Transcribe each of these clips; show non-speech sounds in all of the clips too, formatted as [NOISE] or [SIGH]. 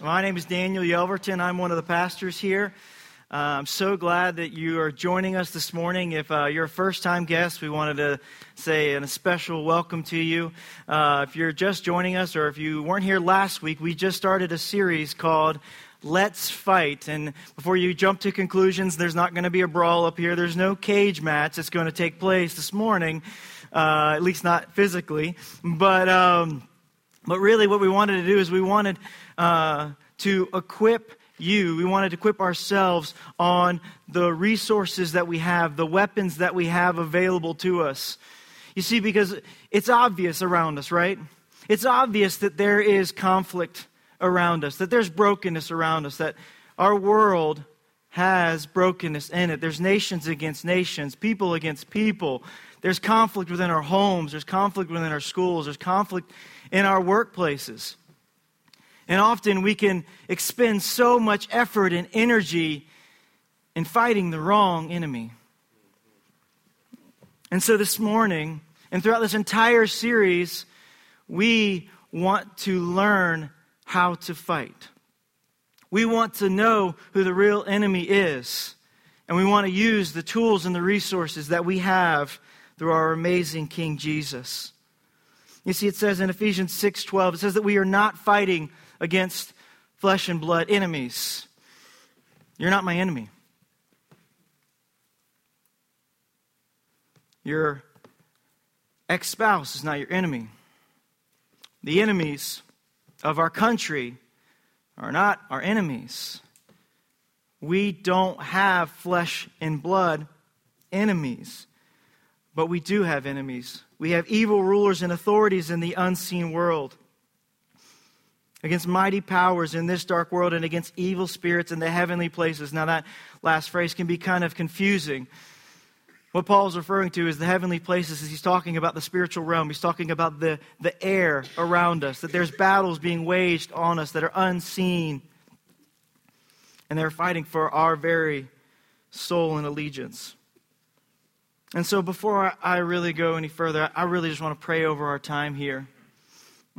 My name is Daniel Yelverton. I'm one of the pastors here. Uh, I'm so glad that you are joining us this morning. If uh, you're a first time guest, we wanted to say a special welcome to you. Uh, if you're just joining us or if you weren't here last week, we just started a series called Let's Fight. And before you jump to conclusions, there's not going to be a brawl up here. There's no cage match that's going to take place this morning, uh, at least not physically. But. Um, but really, what we wanted to do is we wanted uh, to equip you. We wanted to equip ourselves on the resources that we have, the weapons that we have available to us. You see, because it's obvious around us, right? It's obvious that there is conflict around us, that there's brokenness around us, that our world has brokenness in it. There's nations against nations, people against people. There's conflict within our homes, there's conflict within our schools, there's conflict in our workplaces. And often we can expend so much effort and energy in fighting the wrong enemy. And so this morning, and throughout this entire series, we want to learn how to fight. We want to know who the real enemy is. And we want to use the tools and the resources that we have through our amazing King Jesus. You see, it says in Ephesians 6:12, it says that we are not fighting against flesh and blood enemies. You're not my enemy. Your ex spouse is not your enemy. The enemies of our country are not our enemies. We don't have flesh and blood enemies, but we do have enemies. We have evil rulers and authorities in the unseen world against mighty powers in this dark world and against evil spirits in the heavenly places. Now, that last phrase can be kind of confusing. What Paul is referring to is the heavenly places he's talking about the spiritual realm. He's talking about the, the air around us, that there's battles being waged on us that are unseen. And they're fighting for our very soul and allegiance. And so, before I really go any further, I really just want to pray over our time here.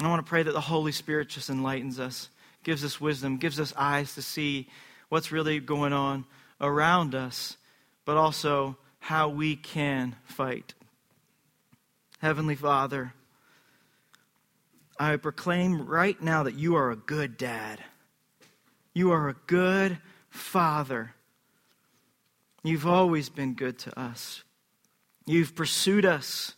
I want to pray that the Holy Spirit just enlightens us, gives us wisdom, gives us eyes to see what's really going on around us, but also how we can fight. Heavenly Father, I proclaim right now that you are a good dad. You are a good father. You've always been good to us. You've pursued us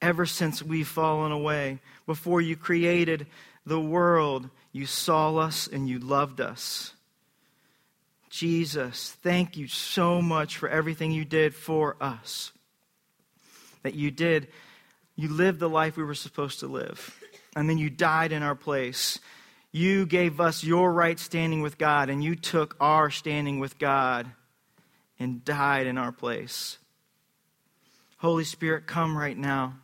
ever since we've fallen away. Before you created the world, you saw us and you loved us. Jesus, thank you so much for everything you did for us. That you did, you lived the life we were supposed to live, and then you died in our place. You gave us your right standing with God, and you took our standing with God and died in our place. Holy Spirit, come right now.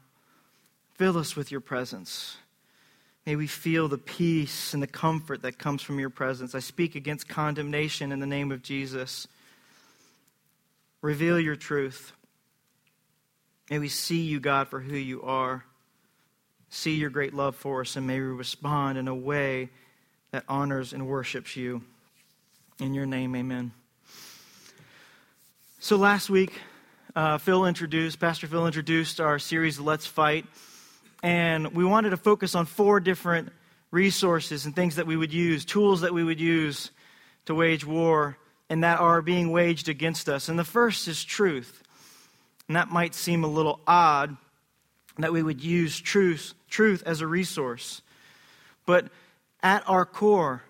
Fill us with your presence. May we feel the peace and the comfort that comes from your presence. I speak against condemnation in the name of Jesus. Reveal your truth. May we see you, God, for who you are. See your great love for us, and may we respond in a way that honors and worships you. In your name, amen. So last week, uh, Phil introduced, Pastor Phil introduced our series, Let's Fight and we wanted to focus on four different resources and things that we would use, tools that we would use to wage war and that are being waged against us. And the first is truth. And that might seem a little odd that we would use truth, truth as a resource. But at our core,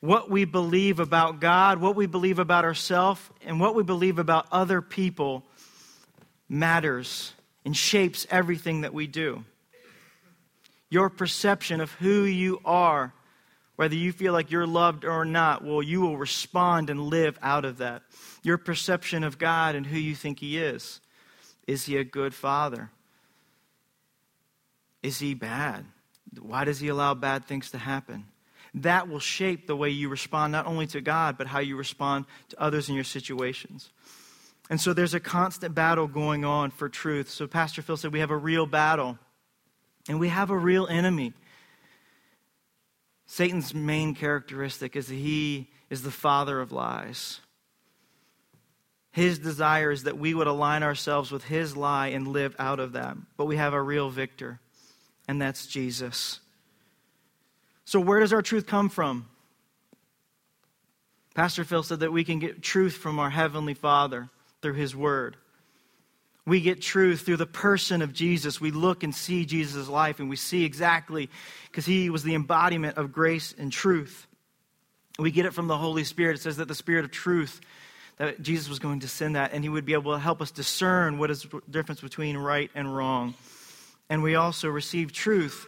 what we believe about God, what we believe about ourselves, and what we believe about other people matters and shapes everything that we do your perception of who you are, whether you feel like you're loved or not, well, you will respond and live out of that. Your perception of God and who you think He is. Is He a good Father? Is He bad? Why does He allow bad things to happen? That will shape the way you respond not only to God, but how you respond to others in your situations. And so there's a constant battle going on for truth. So Pastor Phil said we have a real battle and we have a real enemy. Satan's main characteristic is that he is the father of lies. His desire is that we would align ourselves with his lie and live out of that. But we have a real victor, and that's Jesus. So, where does our truth come from? Pastor Phil said that we can get truth from our Heavenly Father through His Word. We get truth through the person of Jesus. We look and see Jesus' life, and we see exactly because He was the embodiment of grace and truth. We get it from the Holy Spirit. It says that the Spirit of truth, that Jesus was going to send that, and He would be able to help us discern what is the difference between right and wrong. And we also receive truth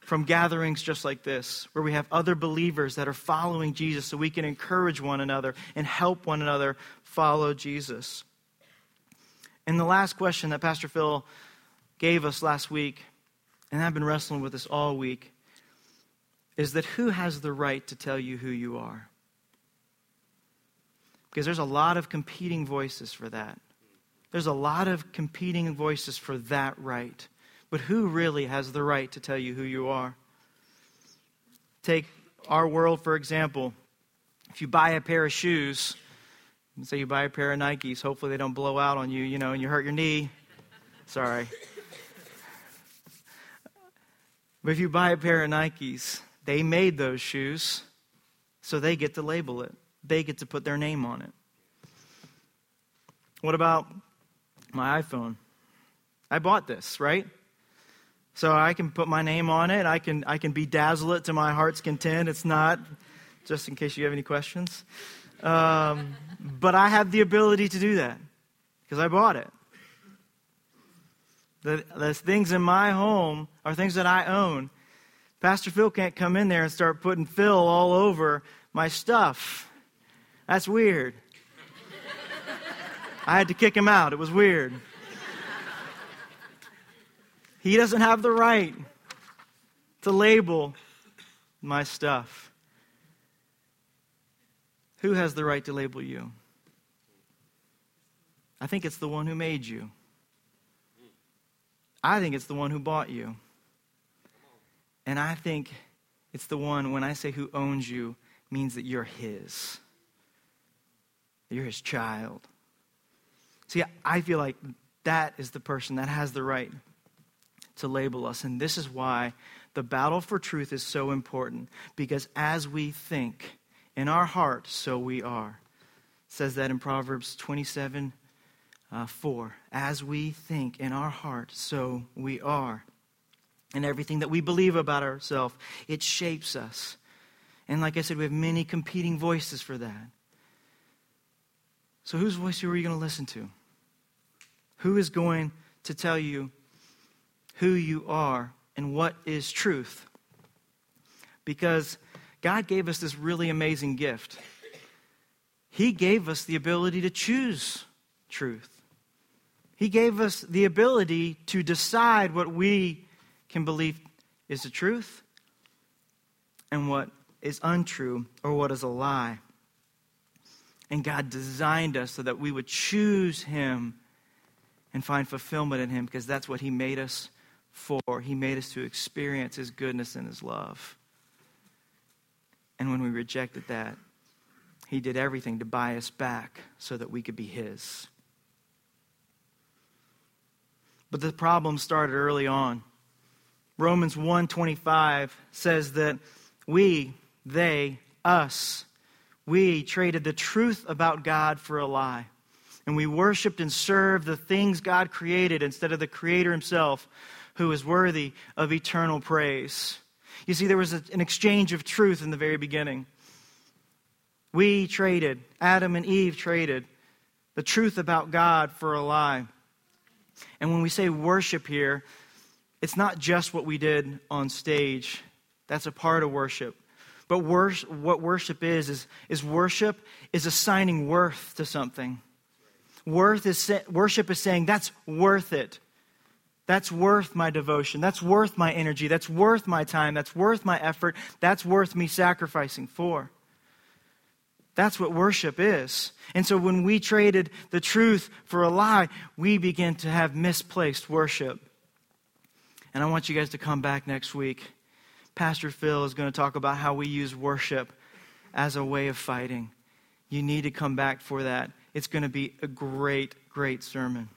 from gatherings just like this, where we have other believers that are following Jesus so we can encourage one another and help one another follow Jesus. And the last question that Pastor Phil gave us last week, and I've been wrestling with this all week, is that who has the right to tell you who you are? Because there's a lot of competing voices for that. There's a lot of competing voices for that right. But who really has the right to tell you who you are? Take our world, for example. If you buy a pair of shoes, say you buy a pair of Nikes, hopefully they don't blow out on you, you know, and you hurt your knee. Sorry. But if you buy a pair of Nikes, they made those shoes, so they get to label it. They get to put their name on it. What about my iPhone? I bought this, right? So I can put my name on it. I can, I can bedazzle it to my heart's content. It's not, just in case you have any questions. Um, but I have the ability to do that because I bought it. The, the things in my home are things that I own. Pastor Phil can't come in there and start putting Phil all over my stuff. That's weird. I had to kick him out. It was weird. He doesn't have the right to label my stuff. Who has the right to label you? I think it's the one who made you. I think it's the one who bought you. And I think it's the one, when I say who owns you, means that you're his. You're his child. See, I feel like that is the person that has the right to label us. And this is why the battle for truth is so important because as we think in our heart, so we are. It says that in Proverbs 27 uh, 4. As we think in our heart, so we are. And everything that we believe about ourselves, it shapes us. And like I said, we have many competing voices for that. So, whose voice are you going to listen to? Who is going to tell you who you are and what is truth. Because God gave us this really amazing gift. He gave us the ability to choose truth. He gave us the ability to decide what we can believe is the truth and what is untrue or what is a lie. And God designed us so that we would choose Him and find fulfillment in Him because that's what He made us for. He made us to experience His goodness and His love. And when we rejected that, He did everything to buy us back so that we could be His. But the problem started early on. Romans 1:25 says that we, they, us, we traded the truth about God for a lie. And we worshiped and served the things God created instead of the Creator Himself, who is worthy of eternal praise. You see, there was a, an exchange of truth in the very beginning. We traded, Adam and Eve traded the truth about God for a lie. And when we say worship here, it's not just what we did on stage, that's a part of worship. But what worship is, is, is worship is assigning worth to something. Worth is, worship is saying, that's worth it. That's worth my devotion. That's worth my energy. That's worth my time. That's worth my effort. That's worth me sacrificing for. That's what worship is. And so when we traded the truth for a lie, we begin to have misplaced worship. And I want you guys to come back next week Pastor Phil is going to talk about how we use worship as a way of fighting. You need to come back for that. It's going to be a great, great sermon.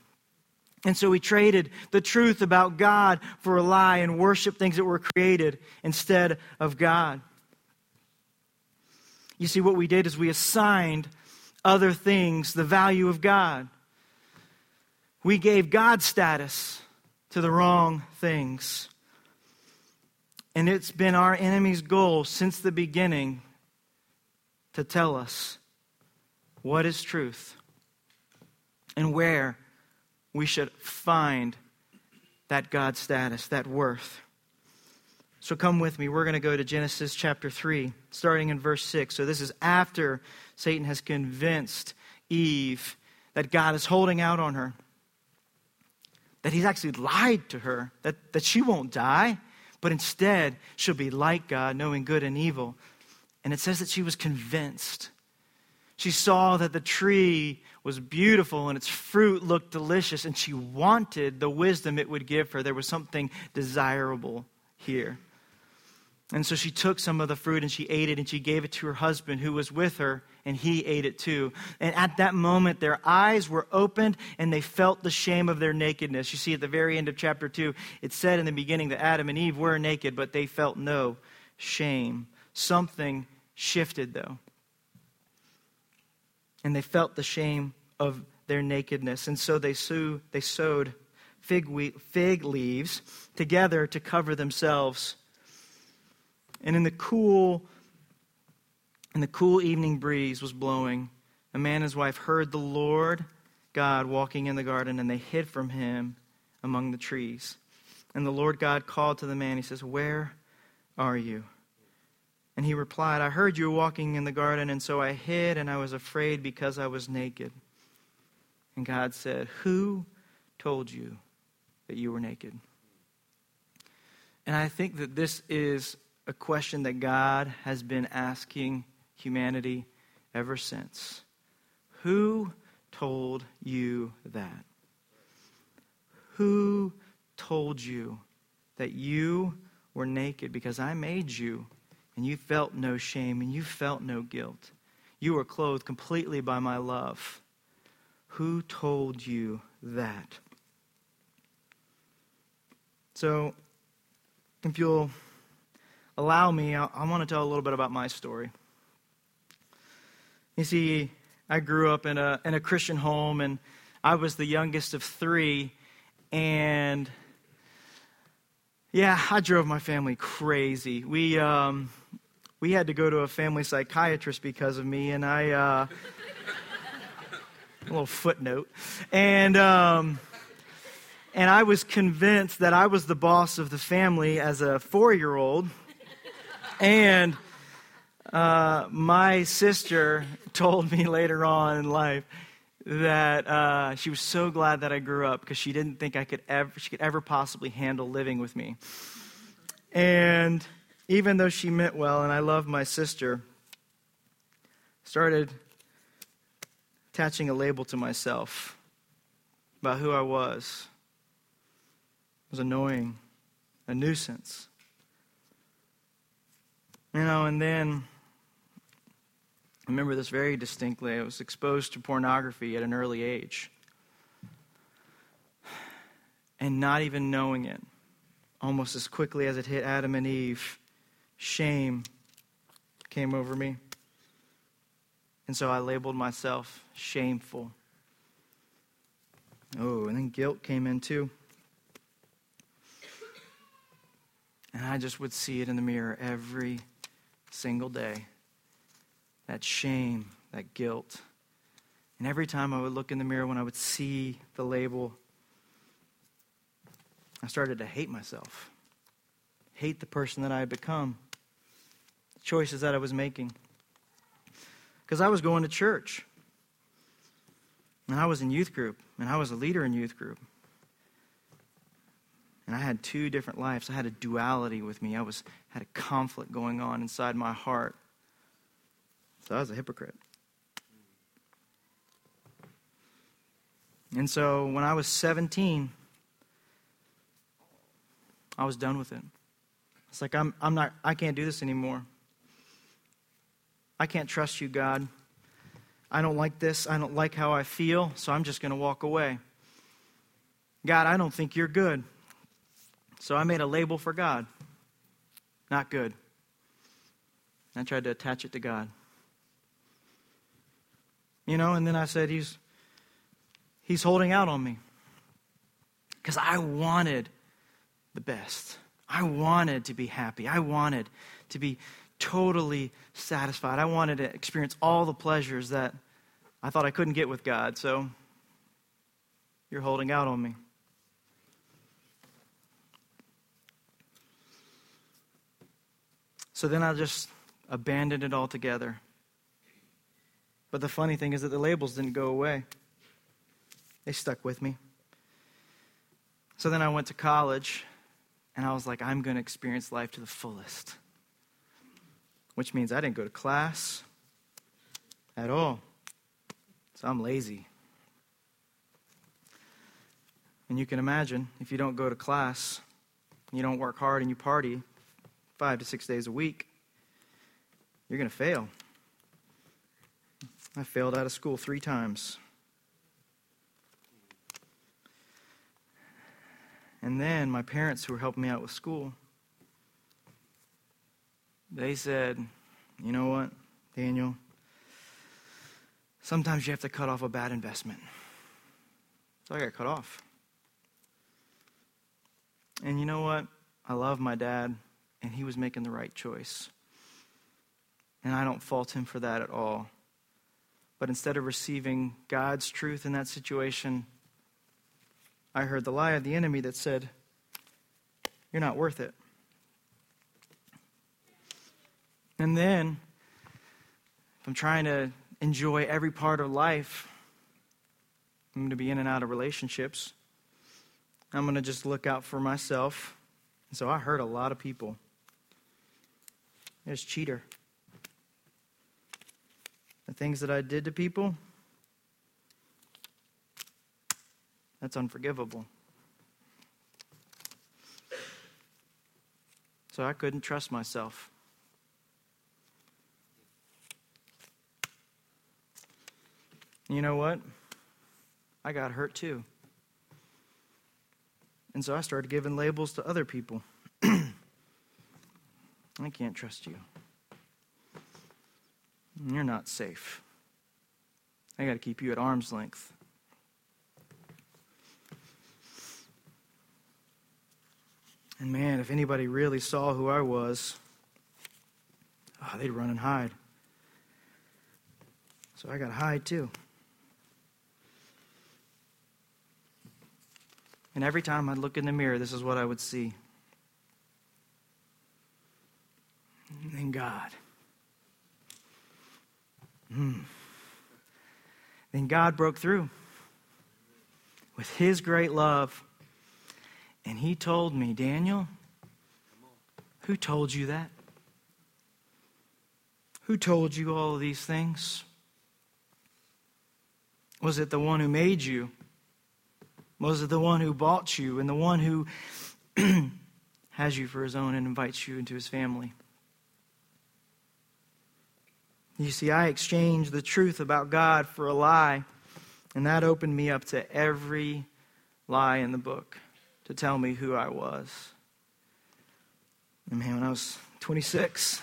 And so we traded the truth about God for a lie and worship things that were created instead of God. You see, what we did is we assigned other things the value of God. We gave God status to the wrong things. And it's been our enemy's goal since the beginning to tell us what is truth and where we should find that God status, that worth. So come with me. We're going to go to Genesis chapter 3, starting in verse 6. So this is after Satan has convinced Eve that God is holding out on her, that he's actually lied to her, that, that she won't die, but instead she'll be like God, knowing good and evil. And it says that she was convinced. She saw that the tree was beautiful and its fruit looked delicious, and she wanted the wisdom it would give her. There was something desirable here. And so she took some of the fruit and she ate it and she gave it to her husband who was with her and he ate it too. And at that moment, their eyes were opened and they felt the shame of their nakedness. You see, at the very end of chapter 2, it said in the beginning that Adam and Eve were naked, but they felt no shame. Something shifted, though. And they felt the shame of their nakedness. And so they, sew, they sewed fig, fig leaves together to cover themselves. And in the cool, in the cool evening breeze was blowing, a man and his wife heard the Lord God walking in the garden, and they hid from him among the trees. And the Lord God called to the man. He says, Where are you? And he replied, I heard you walking in the garden, and so I hid, and I was afraid because I was naked. And God said, Who told you that you were naked? And I think that this is a question that God has been asking humanity ever since. Who told you that? Who told you that you were naked? Because I made you, and you felt no shame, and you felt no guilt. You were clothed completely by my love. Who told you that? So, if you'll allow me, I, I want to tell a little bit about my story. You see, I grew up in a, in a Christian home, and I was the youngest of three. And yeah, I drove my family crazy. We, um, we had to go to a family psychiatrist because of me, and I. Uh, a little footnote. And. Um, and I was convinced that I was the boss of the family as a four year old and uh, my sister told me later on in life that uh, she was so glad that I grew up because she didn't think I could ever, she could ever possibly handle living with me. And even though she meant well, and I love my sister, started attaching a label to myself about who I was. It was annoying, a nuisance. You know, and then I remember this very distinctly. I was exposed to pornography at an early age. And not even knowing it, almost as quickly as it hit Adam and Eve, shame came over me. And so I labeled myself shameful. Oh, and then guilt came in too. And I just would see it in the mirror every single day. That shame, that guilt. And every time I would look in the mirror, when I would see the label, I started to hate myself, hate the person that I had become, the choices that I was making. Because I was going to church, and I was in youth group, and I was a leader in youth group. And I had two different lives. I had a duality with me. I was had a conflict going on inside my heart. So I was a hypocrite. And so when I was 17, I was done with it. It's like, I'm, I'm not, I can't do this anymore. I can't trust you, God. I don't like this. I don't like how I feel, so I'm just going to walk away. God, I don't think you're good. So I made a label for God. Not good. I tried to attach it to God. You know, and then I said, He's, he's holding out on me. Because I wanted the best. I wanted to be happy. I wanted to be totally satisfied. I wanted to experience all the pleasures that I thought I couldn't get with God. So you're holding out on me. So then I just abandoned it altogether. But the funny thing is that the labels didn't go away, they stuck with me. So then I went to college, and I was like, I'm going to experience life to the fullest. Which means I didn't go to class at all. So I'm lazy. And you can imagine if you don't go to class, you don't work hard, and you party five to six days a week, you're going to fail. I failed out of school three times. And then my parents, who were helping me out with school, they said, You know what, Daniel? Sometimes you have to cut off a bad investment. So I got cut off. And you know what? I love my dad, and he was making the right choice. And I don't fault him for that at all. But instead of receiving God's truth in that situation, I heard the lie of the enemy that said, You're not worth it. And then, if I'm trying to enjoy every part of life, I'm going to be in and out of relationships. I'm going to just look out for myself. And so I hurt a lot of people. There's cheater. The things that I did to people, that's unforgivable. So I couldn't trust myself. You know what? I got hurt too. And so I started giving labels to other people. [CLEARS THROAT] I can't trust you. You're not safe. I got to keep you at arm's length. And man, if anybody really saw who I was, oh, they'd run and hide. So I got to hide too. And every time I'd look in the mirror, this is what I would see. And God. Hmm. Then God broke through with His great love. And He told me, Daniel, who told you that? Who told you all of these things? Was it the one who made you? It the one who bought you and the one who [CLEARS THROAT] has you for his own and invites you into his family? You see, I exchanged the truth about God for a lie, and that opened me up to every lie in the book to tell me who I was. And man, when I was 26,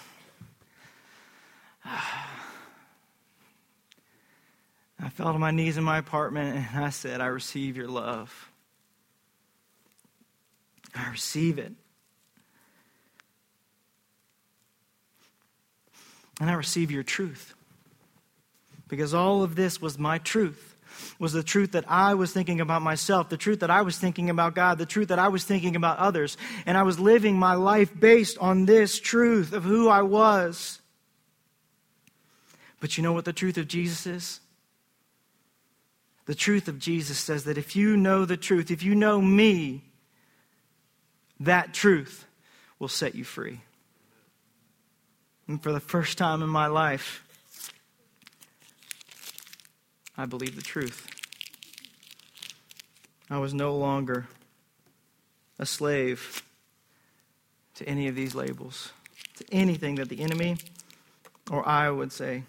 I fell to my knees in my apartment and I said, I receive your love. I receive it. And I receive your truth. Because all of this was my truth. Was the truth that I was thinking about myself, the truth that I was thinking about God, the truth that I was thinking about others. And I was living my life based on this truth of who I was. But you know what the truth of Jesus is? The truth of Jesus says that if you know the truth, if you know me, that truth will set you free. And for the first time in my life, I believe the truth. I was no longer a slave to any of these labels, to anything that the enemy or I would say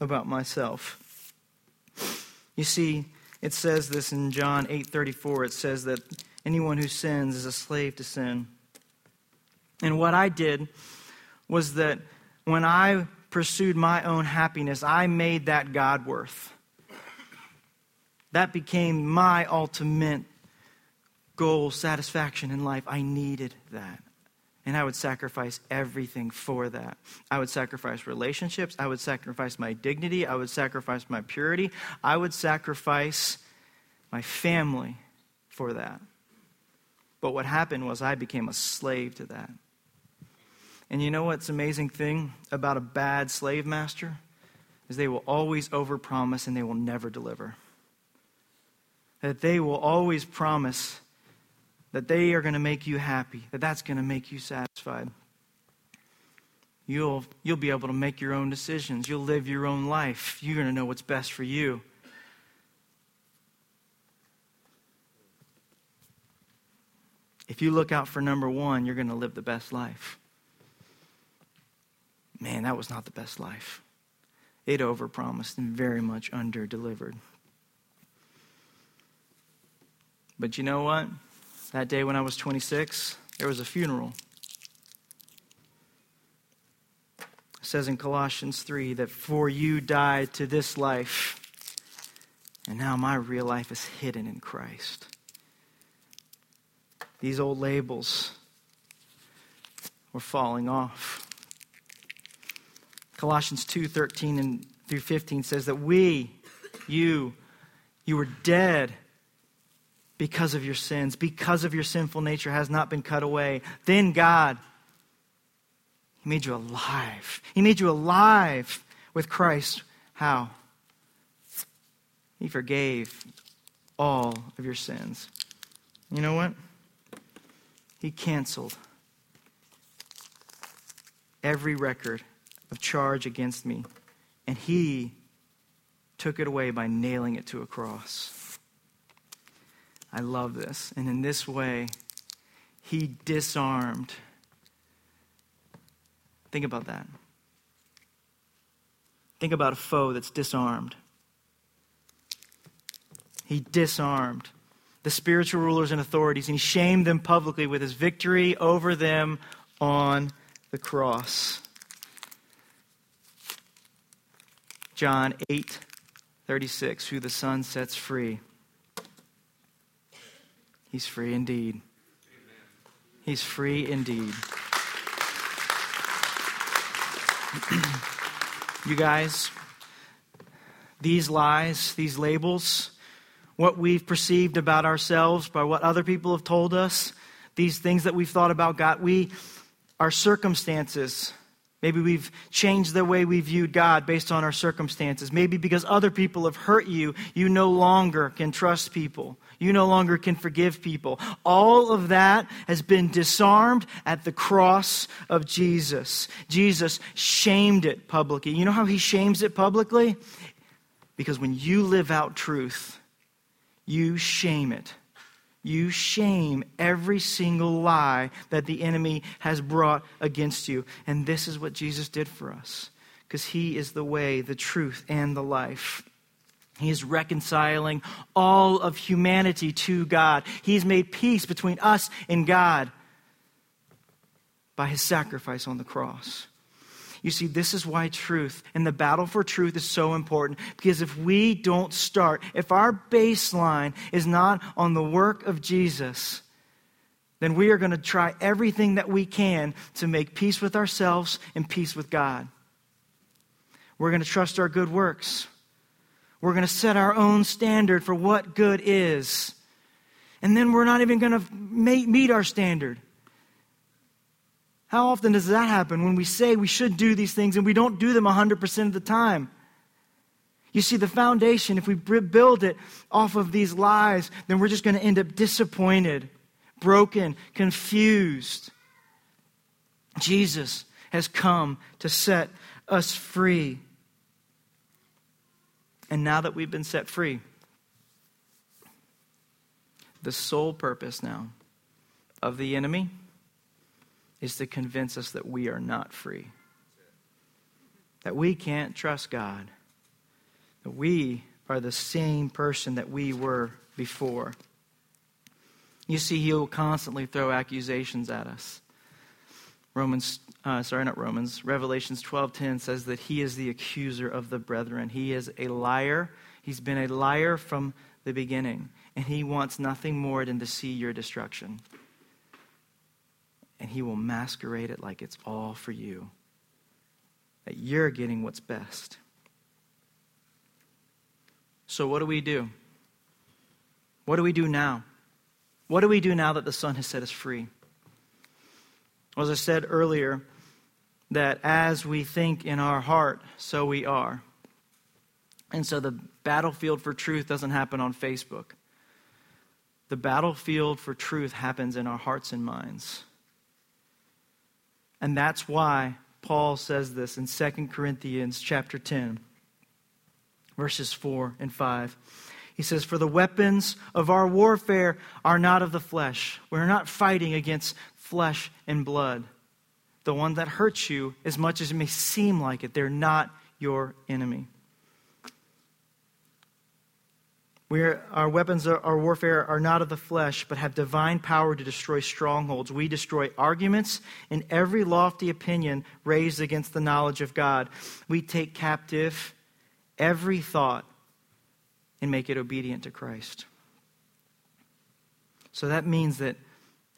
about myself. You see, it says this in John 8:34. It says that anyone who sins is a slave to sin. And what I did was that when I pursued my own happiness, I made that God worth. That became my ultimate goal, satisfaction in life. I needed that. And I would sacrifice everything for that. I would sacrifice relationships. I would sacrifice my dignity. I would sacrifice my purity. I would sacrifice my family for that. But what happened was I became a slave to that. And you know what's amazing thing about a bad slave master? Is they will always overpromise and they will never deliver. That they will always promise that they are going to make you happy, that that's going to make you satisfied. You'll, you'll be able to make your own decisions. You'll live your own life. You're going to know what's best for you. If you look out for number one, you're going to live the best life. Man, that was not the best life. It overpromised and very much underdelivered. But you know what? That day when I was 26, there was a funeral. It says in Colossians 3 that for you died to this life, and now my real life is hidden in Christ. These old labels were falling off. Colossians 2 13 and through 15 says that we, you, you were dead because of your sins, because of your sinful nature has not been cut away. Then God, He made you alive. He made you alive with Christ. How? He forgave all of your sins. You know what? He canceled every record of charge against me, and He took it away by nailing it to a cross. I love this. And in this way, he disarmed. Think about that. Think about a foe that's disarmed. He disarmed the spiritual rulers and authorities, and he shamed them publicly with his victory over them on the cross. John 8 36, who the Son sets free He's free indeed. He's free indeed. [CLEARS THROAT] you guys, these lies, these labels, what we've perceived about ourselves by what other people have told us, these things that we've thought about God, we, our circumstances, Maybe we've changed the way we viewed God based on our circumstances. Maybe because other people have hurt you, you no longer can trust people. You no longer can forgive people. All of that has been disarmed at the cross of Jesus. Jesus shamed it publicly. You know how he shames it publicly? Because when you live out truth, you shame it you shame every single lie that the enemy has brought against you. And this is what Jesus did for us because he is the way, the truth, and the life. He is reconciling all of humanity to God. He's made peace between us and God by his sacrifice on the cross. You see, this is why truth and the battle for truth is so important. Because if we don't start, if our baseline is not on the work of Jesus, then we are going to try everything that we can to make peace with ourselves and peace with God. We're going to trust our good works. We're going to set our own standard for what good is. And then we're not even going to meet our standard. How often does that happen when we say we should do these things and we don't do them 100% of the time? You see, the foundation, if we build it off of these lies, then we're just going to end up disappointed, broken, confused. Jesus has come to set us free. And now that we've been set free, the sole purpose now of the enemy is to convince us that we are not free, that we can't trust God, that we are the same person that we were before. You see, he will constantly throw accusations at us. Romans, uh, sorry, not Romans. Revelations 12:10 says that he is the accuser of the brethren. He is a liar. He's been a liar from the beginning, and he wants nothing more than to see your destruction. And he will masquerade it like it's all for you. That you're getting what's best. So what do we do? What do we do now? What do we do now that the Son has set us free? As I said earlier, that as we think in our heart, so we are. And so the battlefield for truth doesn't happen on Facebook. The battlefield for truth happens in our hearts and minds. And that's why Paul says this in 2 Corinthians chapter 10, verses 4 and 5. He says, For the weapons of our warfare are not of the flesh. We're not fighting against flesh and blood. The one that hurts you, as much as it may seem like it, they're not your enemy. We're, our weapons, our warfare are not of the flesh, but have divine power to destroy strongholds. We destroy arguments and every lofty opinion raised against the knowledge of God. We take captive every thought and make it obedient to Christ. So that means that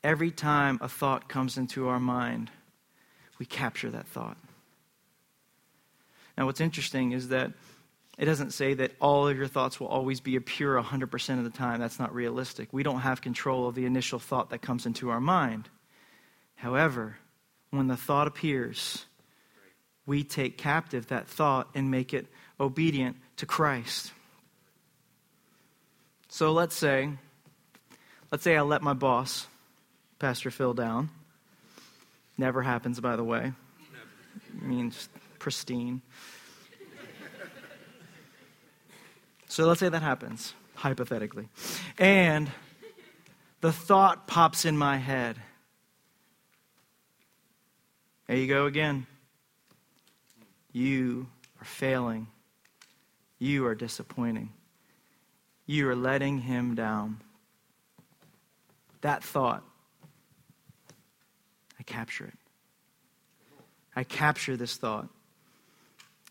every time a thought comes into our mind, we capture that thought. Now, what's interesting is that it doesn't say that all of your thoughts will always be pure 100% of the time. That's not realistic. We don't have control of the initial thought that comes into our mind. However, when the thought appears, we take captive that thought and make it obedient to Christ. So let's say, let's say I let my boss, Pastor Phil, down. Never happens, by the way. I mean, pristine. So let's say that happens, hypothetically. And the thought pops in my head. There you go again. You are failing. You are disappointing you are letting him down. That thought, I capture it. I capture this thought.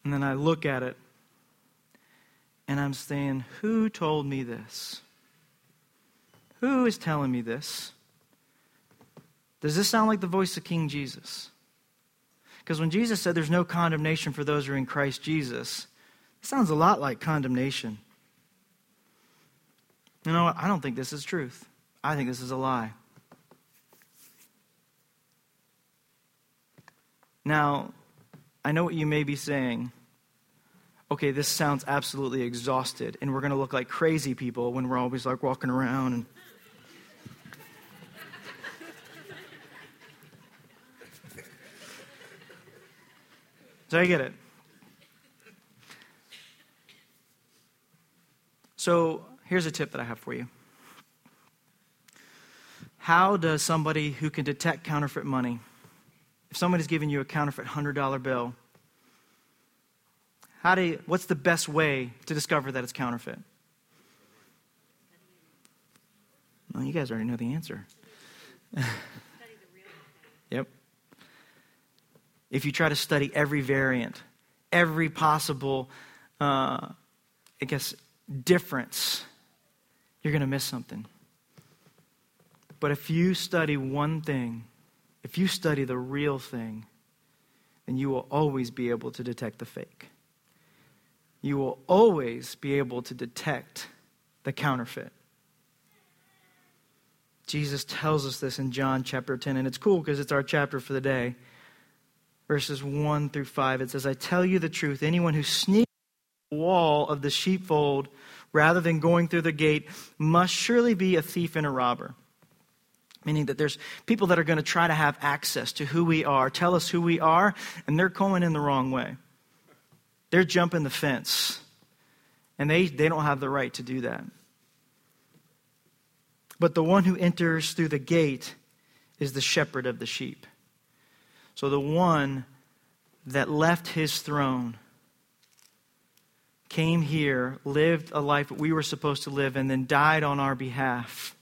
And then I look at it and I'm saying, Who told me this? Who is telling me this? Does this sound like the voice of King Jesus? Because when Jesus said there's no condemnation for those who are in Christ Jesus, it sounds a lot like condemnation. You know what? I don't think this is truth. I think this is a lie. Now, I know what you may be saying. Okay, this sounds absolutely exhausted, and we're going to look like crazy people when we're always like walking around and. So I get it. So Here's a tip that I have for you. How does somebody who can detect counterfeit money, if somebody's giving you a counterfeit $100 bill, how do you, what's the best way to discover that it's counterfeit? Well, you guys already know the answer. yep. If you try to study every variant, every possible, uh, I guess, difference you're going to miss something. But if you study one thing, if you study the real thing, then you will always be able to detect the fake. You will always be able to detect the counterfeit. Jesus tells us this in John chapter 10, and it's cool because it's our chapter for the day. Verses 1 through 5, it says, I tell you the truth, anyone who sneaks the wall of the sheepfold rather than going through the gate must surely be a thief and a robber. Meaning that there's people that are going to try to have access to who we are, tell us who we are, and they're going in the wrong way. They're jumping the fence. And they, they don't have the right to do that. But the one who enters through the gate is the shepherd of the sheep. So the one that left his throne came here, lived a life that we were supposed to live, and then died on our behalf.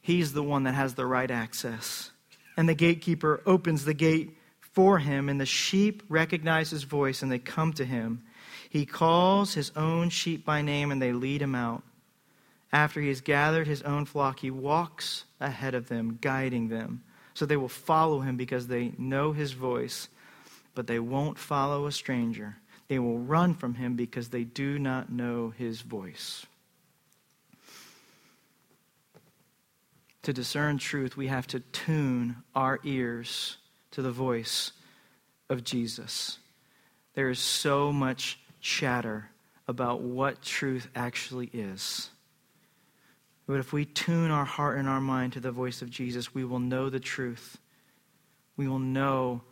He's the one that has the right access. And the gatekeeper opens the gate for him, and the sheep recognize his voice and they come to him. He calls his own sheep by name and they lead him out. After he has gathered his own flock, he walks ahead of them, guiding them. So they will follow him because they know his voice, but they won't follow a stranger. They will run from him because they do not know his voice. To discern truth, we have to tune our ears to the voice of Jesus. There is so much chatter about what truth actually is. But if we tune our heart and our mind to the voice of Jesus, we will know the truth. We will know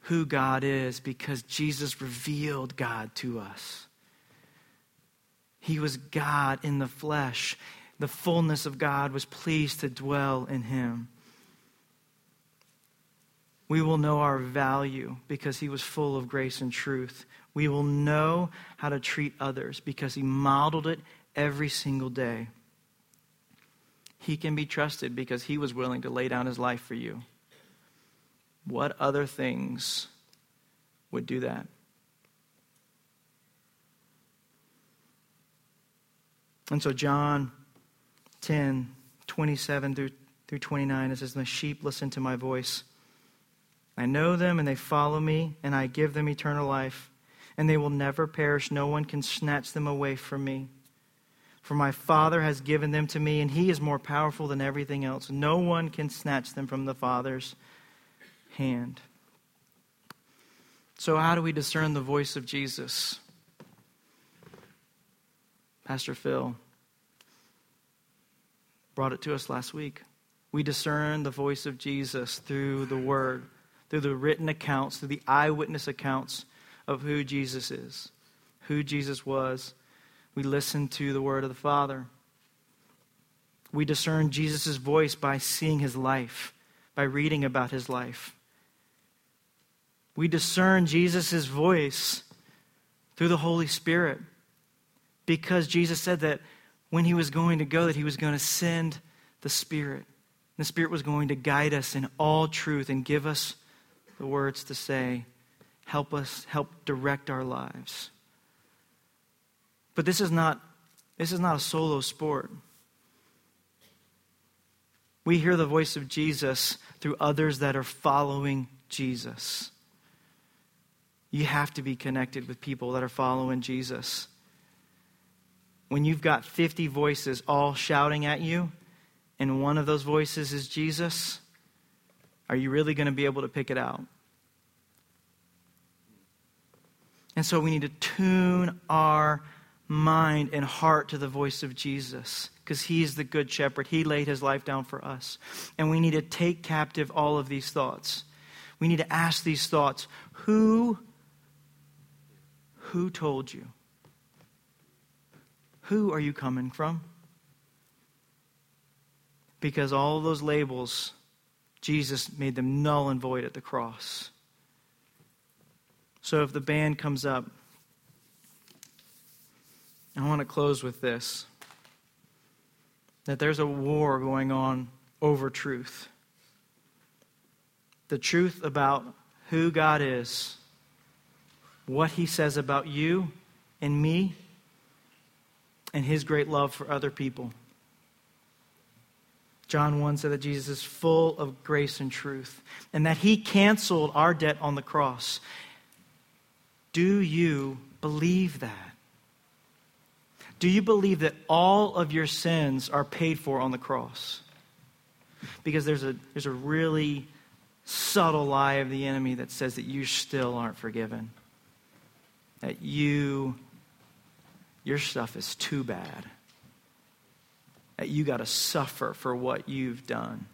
who God is because Jesus revealed God to us. He was God in the flesh. The fullness of God was pleased to dwell in him. We will know our value because he was full of grace and truth. We will know how to treat others because he modeled it every single day. He can be trusted because he was willing to lay down his life for you. What other things would do that? And so, John 10, 27 through, through 29, it says, The sheep listen to my voice. I know them, and they follow me, and I give them eternal life, and they will never perish. No one can snatch them away from me. For my Father has given them to me, and He is more powerful than everything else. No one can snatch them from the Father's hand. So, how do we discern the voice of Jesus? Pastor Phil brought it to us last week. We discern the voice of Jesus through the Word, through the written accounts, through the eyewitness accounts of who Jesus is, who Jesus was we listen to the word of the Father. We discern Jesus' voice by seeing his life, by reading about his life. We discern Jesus' voice through the Holy Spirit because Jesus said that when he was going to go that he was going to send the Spirit. The Spirit was going to guide us in all truth and give us the words to say, help us, help direct our lives. But this is not, this is not a solo sport. We hear the voice of Jesus through others that are following Jesus. You have to be connected with people that are following Jesus. When you've got 50 voices all shouting at you, and one of those voices is Jesus, are you really going to be able to pick it out? And so we need to tune our mind and heart to the voice of Jesus because he's the good shepherd. He laid his life down for us. And we need to take captive all of these thoughts. We need to ask these thoughts Who, who told you? Who are you coming from? Because all those labels, Jesus made them null and void at the cross. So if the band comes up, I want to close with this that there's a war going on over truth. The truth about who God is, what He says about you and me, and His great love for other people. John 1 said that Jesus is full of grace and truth, and that He canceled our debt on the cross. Do you believe that? Do you believe that all of your sins are paid for on the cross? Because there's a, there's a really subtle lie of the enemy that says that you still aren't forgiven. That you, your stuff is too bad. That you got to suffer for what you've done.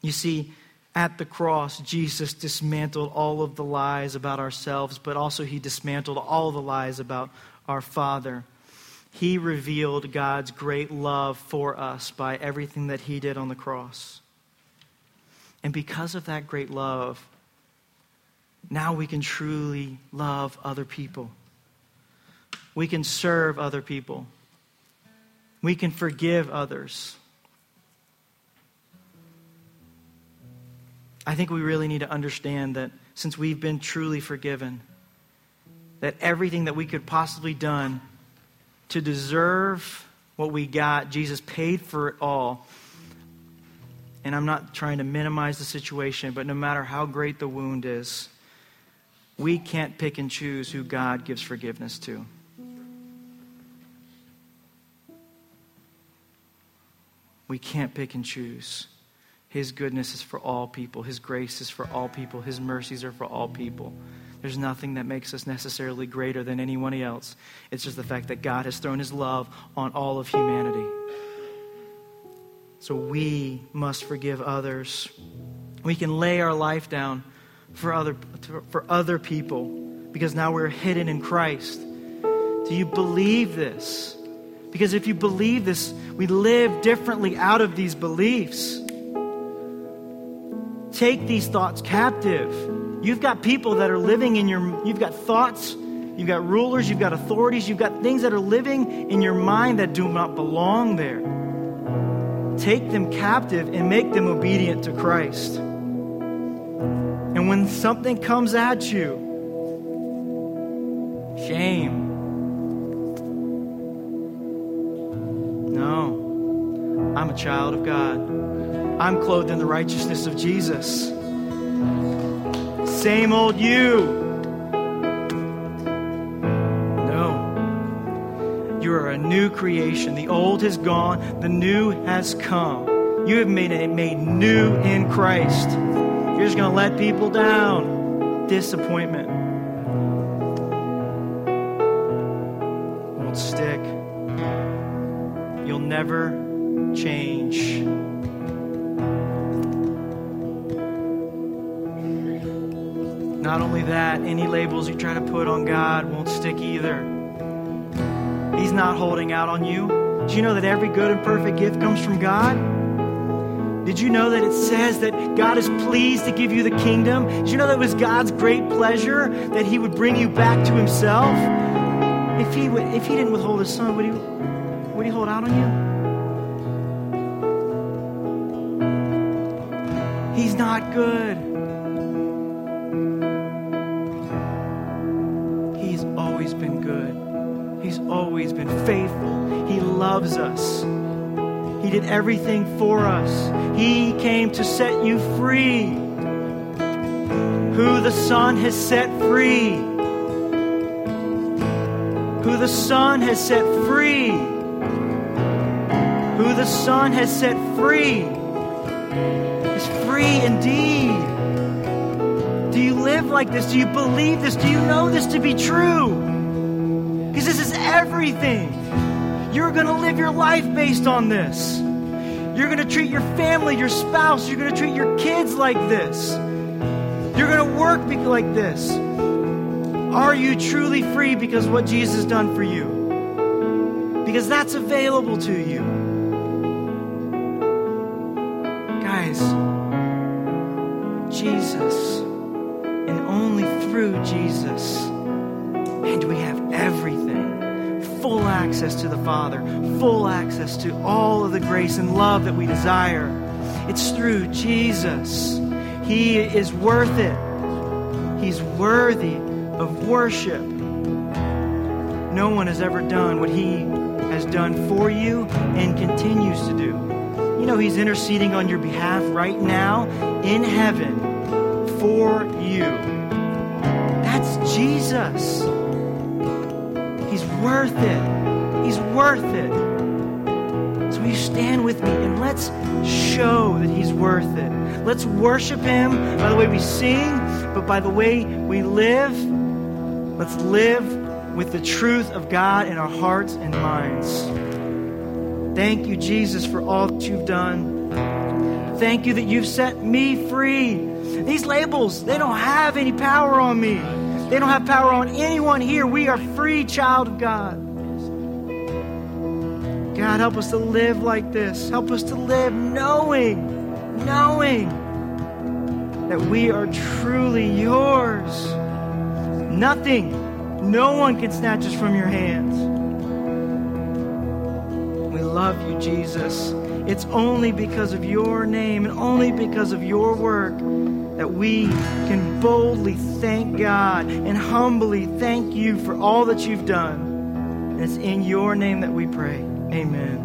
You see, at the cross, Jesus dismantled all of the lies about ourselves, but also he dismantled all the lies about our Father. he revealed God's great love for us by everything that he did on the cross. And because of that great love, now we can truly love other people. We can serve other people. We can forgive others. I think we really need to understand that since we've been truly forgiven, that everything that we could possibly done to deserve what we got, Jesus paid for it all. And I'm not trying to minimize the situation, but no matter how great the wound is, we can't pick and choose who God gives forgiveness to. We can't pick and choose. His goodness is for all people. His grace is for all people. His mercies are for all people. There's nothing that makes us necessarily greater than anyone else. It's just the fact that God has thrown His love on all of humanity. So we must forgive others. We can lay our life down for other, for other people because now we're hidden in Christ. Do you believe this? Because if you believe this, we live differently out of these beliefs. Take these thoughts captive. You've got people that are living in your, you've got thoughts, you've got rulers, you've got authorities, you've got things that are living in your mind that do not belong there. Take them captive and make them obedient to Christ. And when something comes at you, shame, I'm a child of God. I'm clothed in the righteousness of Jesus. Same old you. No. You are a new creation. The old has gone, the new has come. You have made it made new in Christ. You're just going to let people down. Disappointment. Never change. Not only that, any labels you try to put on God won't stick either. He's not holding out on you. Do you know that every good and perfect gift comes from God? Did you know that it says that God is pleased to give you the kingdom? Did you know that it was God's great pleasure that He would bring you back to Himself? If He, would, if he didn't withhold His Son, would he, on you? He's not good. He's always been good. He's always been faithful. He loves us. He did everything for us. He came to set you free. Who the Son has set free. Who the Son has set free. Who the Son has set free is free indeed. Do you live like this? Do you believe this? Do you know this to be true? Because this is everything. You're going to live your life based on this. You're going to treat your family, your spouse, you're going to treat your kids like this. You're going to work like this. Are you truly free because what Jesus has done for you? Because that's available to you. Jesus and only through Jesus. And we have everything full access to the Father, full access to all of the grace and love that we desire. It's through Jesus. He is worth it. He's worthy of worship. No one has ever done what He has done for you and continues to do. You know, He's interceding on your behalf right now in heaven for you. That's Jesus. He's worth it. He's worth it. So will you stand with me and let's show that He's worth it. Let's worship Him by the way we sing, but by the way we live. Let's live with the truth of God in our hearts and minds. Thank you, Jesus, for all that you've done. Thank you that you've set me free these labels, they don't have any power on me. They don't have power on anyone here. We are free child of God. God, help us to live like this. Help us to live knowing, knowing that we are truly yours. Nothing, no one can snatch us from your hands. We love you, Jesus. It's only because of your name and only because of your work that we can boldly thank God and humbly thank you for all that you've done. And it's in your name that we pray. Amen.